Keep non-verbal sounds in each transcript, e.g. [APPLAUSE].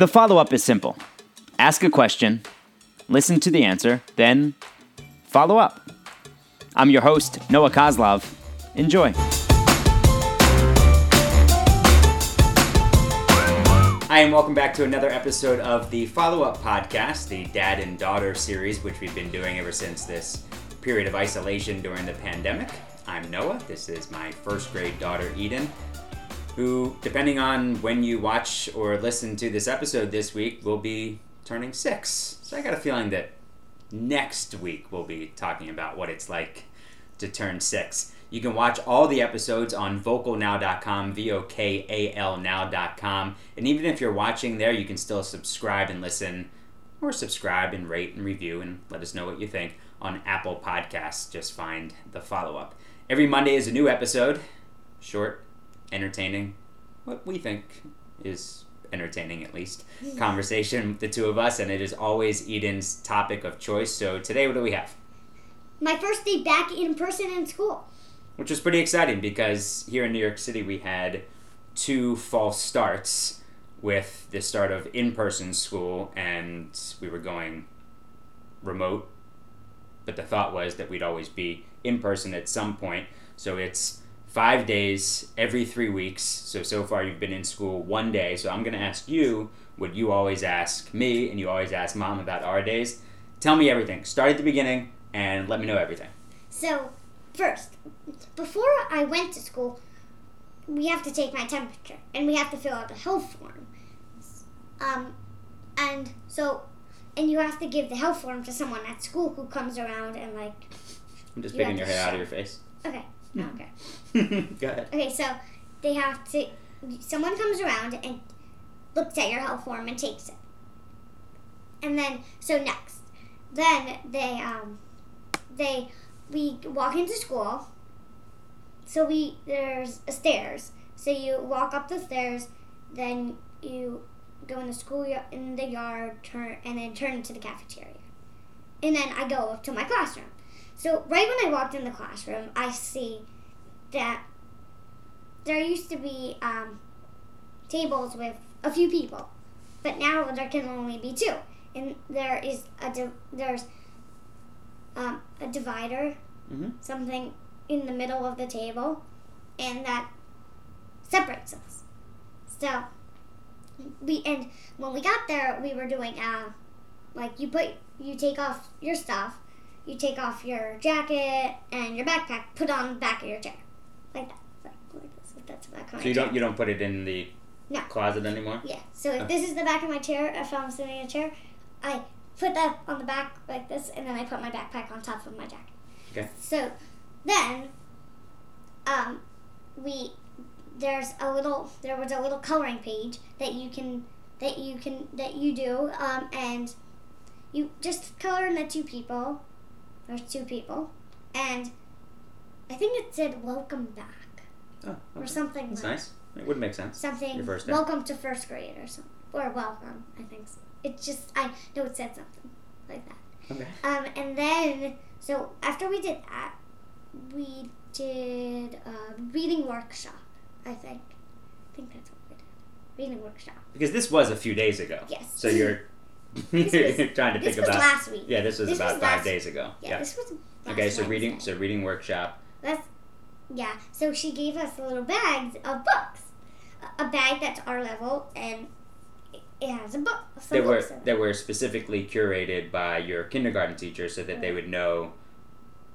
The follow up is simple ask a question, listen to the answer, then follow up. I'm your host, Noah Coslov. Enjoy. Hi, and welcome back to another episode of the Follow Up Podcast, the dad and daughter series, which we've been doing ever since this period of isolation during the pandemic. I'm Noah. This is my first grade daughter, Eden who, depending on when you watch or listen to this episode this week, will be turning six. So I got a feeling that next week we'll be talking about what it's like to turn six. You can watch all the episodes on vokalnow.com, V O K A L now.com. And even if you're watching there, you can still subscribe and listen, or subscribe and rate and review and let us know what you think on Apple Podcasts. Just find the follow up. Every Monday is a new episode, short, entertaining, what we think is entertaining at least. Conversation the two of us and it is always eden's topic of choice. So today what do we have? My first day back in person in school. which was pretty exciting because here in new york city we had two false starts with the start of in-person school and we were going remote. But the thought was that we'd always be in person at some point. So it's five days every three weeks. So so far you've been in school one day. So i'm going to ask you what you always ask me and you always ask mom about our days. Tell me everything. Start at the beginning and let me know everything. So, first, before I went to school, we have to take my temperature and we have to fill out a health form. Um, and so, and you have to give the health form to someone at school who comes around and like, i'm just You picking your hair out of your face. Okay, okay, [LAUGHS] go ahead okay. So they have to. Someone comes around and looks at your health form and takes it. And then, so next, then they um, they we walk into school. So we there's a stairs. So you walk up the stairs, then you go in the school in the yard, turn and then turn into the cafeteria, and then I go to my classroom. So right when I walked in the classroom, I see that there used to be um, tables with a few people, but now there can only be two, and there is a di- there's um, a divider, Mhm. something in the middle of the table, and that separates us. So we and when we got there, we were doing uh, like you put you take off your stuff, you take off your jacket and your backpack, put on the back of your chair, like that, like, like this. If that's the back of my so you chair. don't you don't put it in the No. closet anymore Yeah. So if Okay. this is the back of my chair, if I'm sitting in a chair, I put that on the back like this, and then I put my backpack on top of my jacket. Okay. So then, um, we there's a little there was a little coloring page that you can that you can that you do, um, and you just color in the two people. There's two people, and I think it said "Welcome back" oh or something. that's like nice. It would make sense. Something Your first day. welcome to first grade or something or welcome i think so. it just i know it said something like that. Okay. Um and then so after we did that we did a reading workshop i think. I think that's what we did. Reading workshop. Because this was a few days ago. Yes. So you're This was- [LAUGHS] trying to this think was about last week. Yeah this was this about was five days ago. Yeah, yeah, this was okay so Wednesday. reading so reading workshop. That's yeah. So she gave us little bags of books, a bag that's our level, and it- has a book. That were books in it. that were specifically curated by your kindergarten teacher so that they would know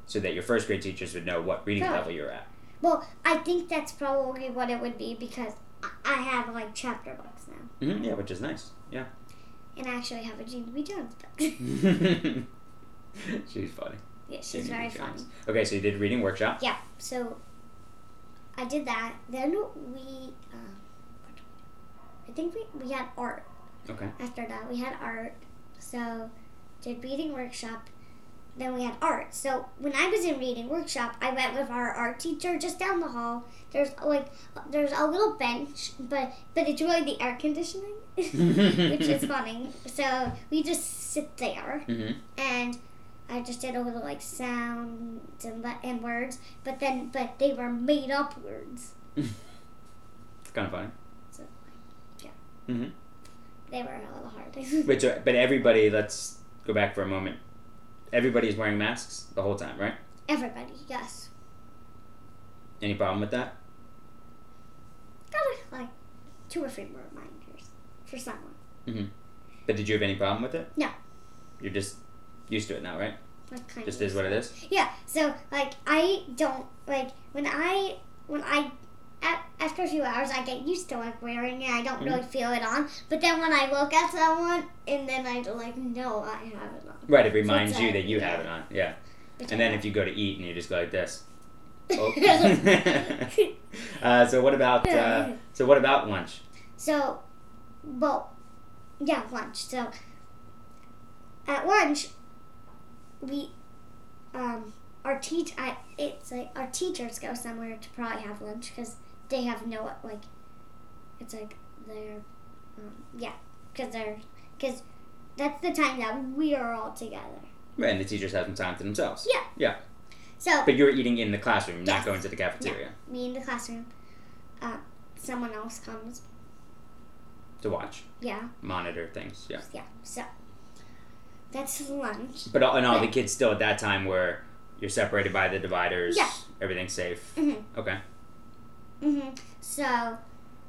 so that your first grade teachers would know what reading level you're at. Well, I think that's probably what it would be because I- have like chapter books now, hmm yeah which is nice. Yeah and I actually have a Junie B. Jones book. [LAUGHS] [LAUGHS] she's funny yeah, she's very funny. Okay so you did reading workshop Yeah. So I did that. Then we, um, I think we we had art. okay After that, we had art. So did reading workshop. Then we had art. So when I was in reading workshop, I went with our art teacher just down the hall. There's like there's a little bench, but but it's really the air conditioning, [LAUGHS] which is funny. So we just sit there hmm and I just did a little like sounds and and words, but then but they were made up words. [LAUGHS] it's kind of funny So yeah. hmm they were a little hard. [LAUGHS] Which, are, but everybody. Let's go back for a moment. Everybody's wearing masks the whole time, right? Everybody, yes. Any problem with that? Got like two or three more reminders for someone. Mm-hmm. But did you have any problem with it? No. You're just used to it now, right? Like kind of Just is what it is. Yeah. So like I don't like when I when I after a few hours I get used to like wearing it. I don't Mm-hmm. really feel it on. But then when I look at someone and then I like no I have it on. Right. It reminds it's you that you yeah. have it on. Yeah. But And then if you go to eat and you just go like this. [LAUGHS] Oh. [LAUGHS] [LAUGHS] uh, so what about uh, so what about lunch? So, well, yeah, lunch. So, at lunch, we, um, our teach, I, it's like our teachers go somewhere to probably have lunch because they have no like, it's like they're, um, yeah, because they're because that's the time that we are all together. Right, and the teachers have some time to themselves. Yeah. Yeah. So But you're eating in the classroom, not going to the cafeteria me in the classroom, uh, someone else comes. to watch, Yeah, monitor things. Yeah. yeah. So that's lunch. But all, and all the kids still at that time were you're separated by the dividers. Yeah. Everything's safe. Mhm. Okay. Hmm So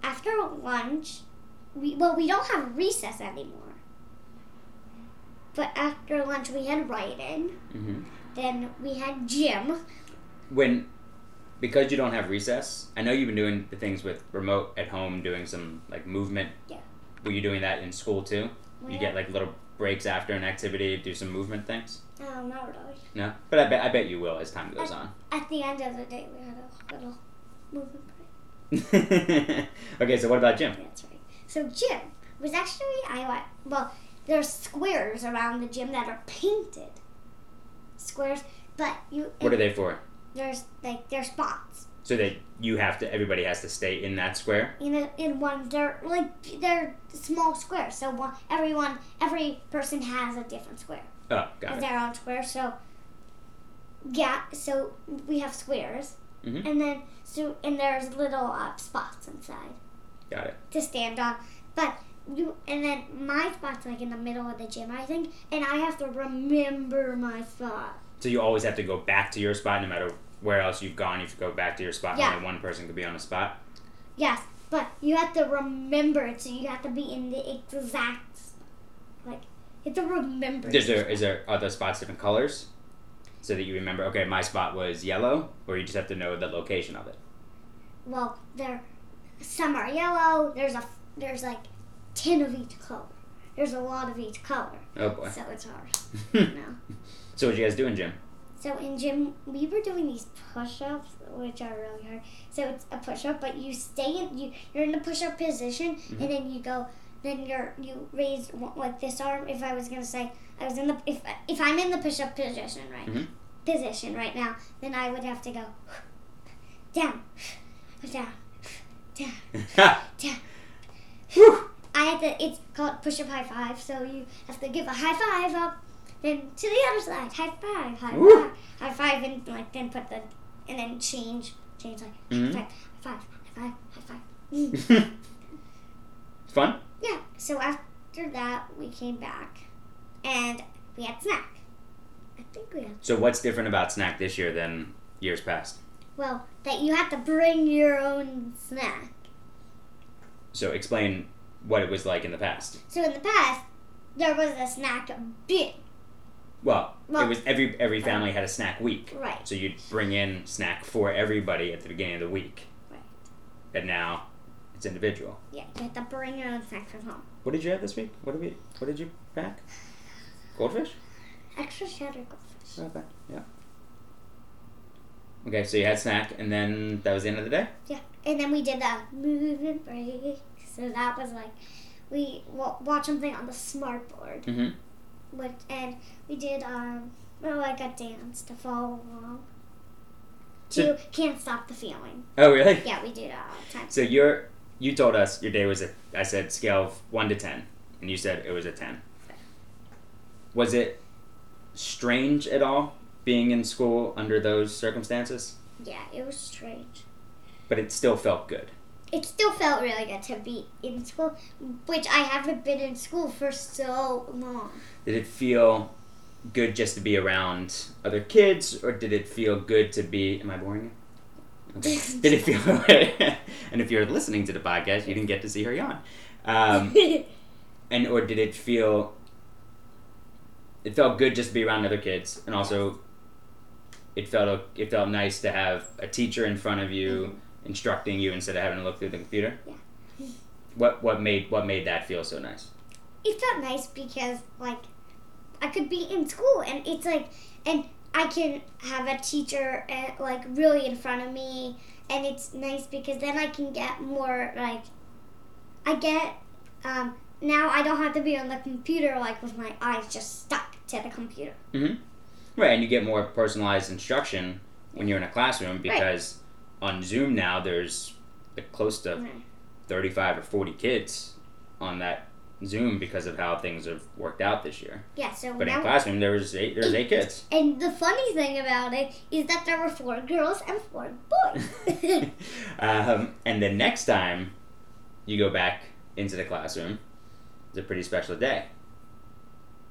after lunch, we well we don't have recess anymore. But after lunch we had writing. hmm Then we had gym. When because you don't have recess, I know you've been doing the things with remote at home, doing some like movement. Yeah. Were you doing that in school too? We You get like little breaks after an activity, do some movement things. Oh, not really. No, but I bet I bet you will as time goes on. At the end of the day, we had a little movement. [LAUGHS] okay, so what about gym? That's right. So gym was actually I well there's squares around the gym that are painted. Squares, but you What are they for? there's like there's spots. So that you have to, everybody has to stay in that square. in a, in one they're like they're small squares so one everyone every person has a different square Oh, got it. their own square so yeah so we have squares Mhm. and then so and there's little uh, spots inside Got it. to stand on but you and then my spot's like in the middle of the gym i think and i have to remember my spot So you always have to go back to your spot, no matter where else you've gone. You have to go back to your spot. Yeah. Only one person could be on a spot. yes but you have to remember it so you have to be in the exact like you have to remember Is there is there are the spots different colors, so that you remember? Okay, my spot was yellow, or you just have to know the location of it. well, there some are yellow. There's a there's like ten of each color. There's a lot of each color, Oh boy. so it's hard. [LAUGHS] No. So what you guys do in gym? So in gym, we were doing these push-ups, which are really hard. So it's a push-up, but you stay in you you're in the push-up position, Mhm. and then you go. Then you're you raise like this arm. If I was gonna say I was in the if if I'm in the push-up position right Mhm. position right now, then I would have to go down, down, [LAUGHS] down. Whew. I had to. It's called push up high five. So you have to give a high five up, then to the other side, high five, high Woo. five, high five, and like then put the and then change, change like Mhm. high five, high five, high five, high five. [LAUGHS] Fun. Yeah. So after that, we came back, and we had snack. I think we had. So what's different about snack this year than years past? Well, that you have to bring your own snack. So explain what it was like in the past. So in the past, there was a snack bin. Well, Well- it was every every uh, family had a snack week. Right. So you'd bring in snack for everybody at the beginning of the week. Right. And now it's individual. Yeah, you have to bring your own snack from home. What did you have this week? What did we what did you pack? Goldfish? Extra cheddar goldfish. Okay. Yeah. Okay, so you had snack and then that was the end of the day? Yeah, and then we did a movement break. So that was like we wa- watched something on the smart board, Mm-hmm. which, and we did um well, like a dance to follow along. So- To can't stop the feeling. Oh really? Yeah, we did all the time. So you're you told us your day was a I said scale of one to ten. And you said it was a ten. Was it strange at all being in school under those circumstances? Yeah, it was strange. But it still felt good. it still felt really good to be in school, which I haven't been in school for so long. Did it feel good just to be around other kids, or did it feel good to be? Am I boring you? Okay. [LAUGHS] did it feel? [LAUGHS] and if you're listening to the podcast, you didn't get to see her yawn. Um, [LAUGHS] and or did it feel? It felt good just to be around other kids, and also, it felt it felt nice to have a teacher in front of you instructing you instead of having to look through the computer. Yeah. What what made what made that feel so nice? it felt nice because like I could be in school and it's like and I can have a teacher uh, like really in front of me and it's nice because then I can get more like I get um, now I don't have to be on the computer like with my eyes just stuck to the computer. Mm-hmm. Right, and you get more personalized instruction when you're in a classroom because on Zoom now there's close to Right. 35 or 40 kids on that Zoom because of how things have worked out this year. Yeah, so But in classroom there was eight there's eight kids. and the funny thing about it is that there were four girls and four boys. [LAUGHS] um, and then next time you go back into the classroom, it's a pretty special day.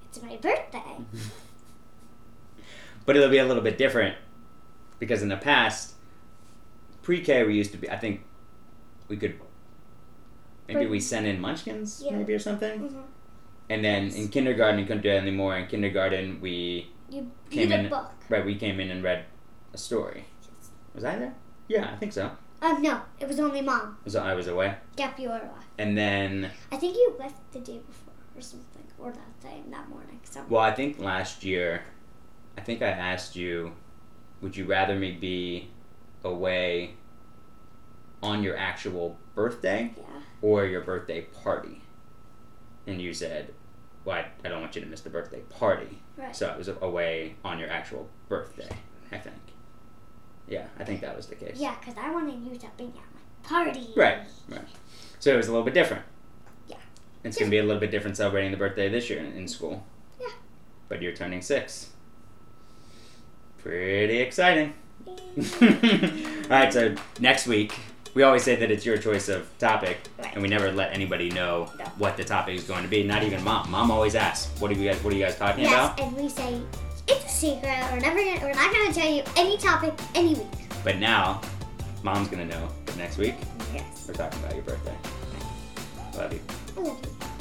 it's my birthday. [LAUGHS] But it'll be a little bit different because in the past, pre-K we used to be. I think we could maybe we sent in Munchkins Yeah. maybe or something, Mhm. and then in kindergarten you couldn't do that anymore. In kindergarten we You Came in- a book. right we came in and read a story. Was I there? Yeah, I think so. Um, no, it was only mom. So I was away, Yep, you were left. and then I think you left the day before or something, or that day, that morning. Something. well I think last year, I think I asked you, would you rather me be away on your actual birthday Yeah. or your birthday party. And you said, well, I, I don't want you to miss the birthday party. Right. So I was away on your actual birthday, I think. Yeah, I think that was the case. Yeah, because I wanted you to be my party. Right, right. So it was a little bit different. Yeah. It's going to be a little bit different celebrating the birthday this year in, in school. Yeah. But you're turning six. Pretty exciting. [LAUGHS] All right, so next week, we always say that it's your choice of topic, Right. and we never let anybody know No. what the topic is going to be. Not even mom. Mom always asks, "What are you guys? What are you guys talking Yes, about?" and we say it's a secret. We're never gonna. We're not gonna tell you any topic any week. But now, mom's gonna know that next week Yes. we're talking about your birthday. Love you. I love you.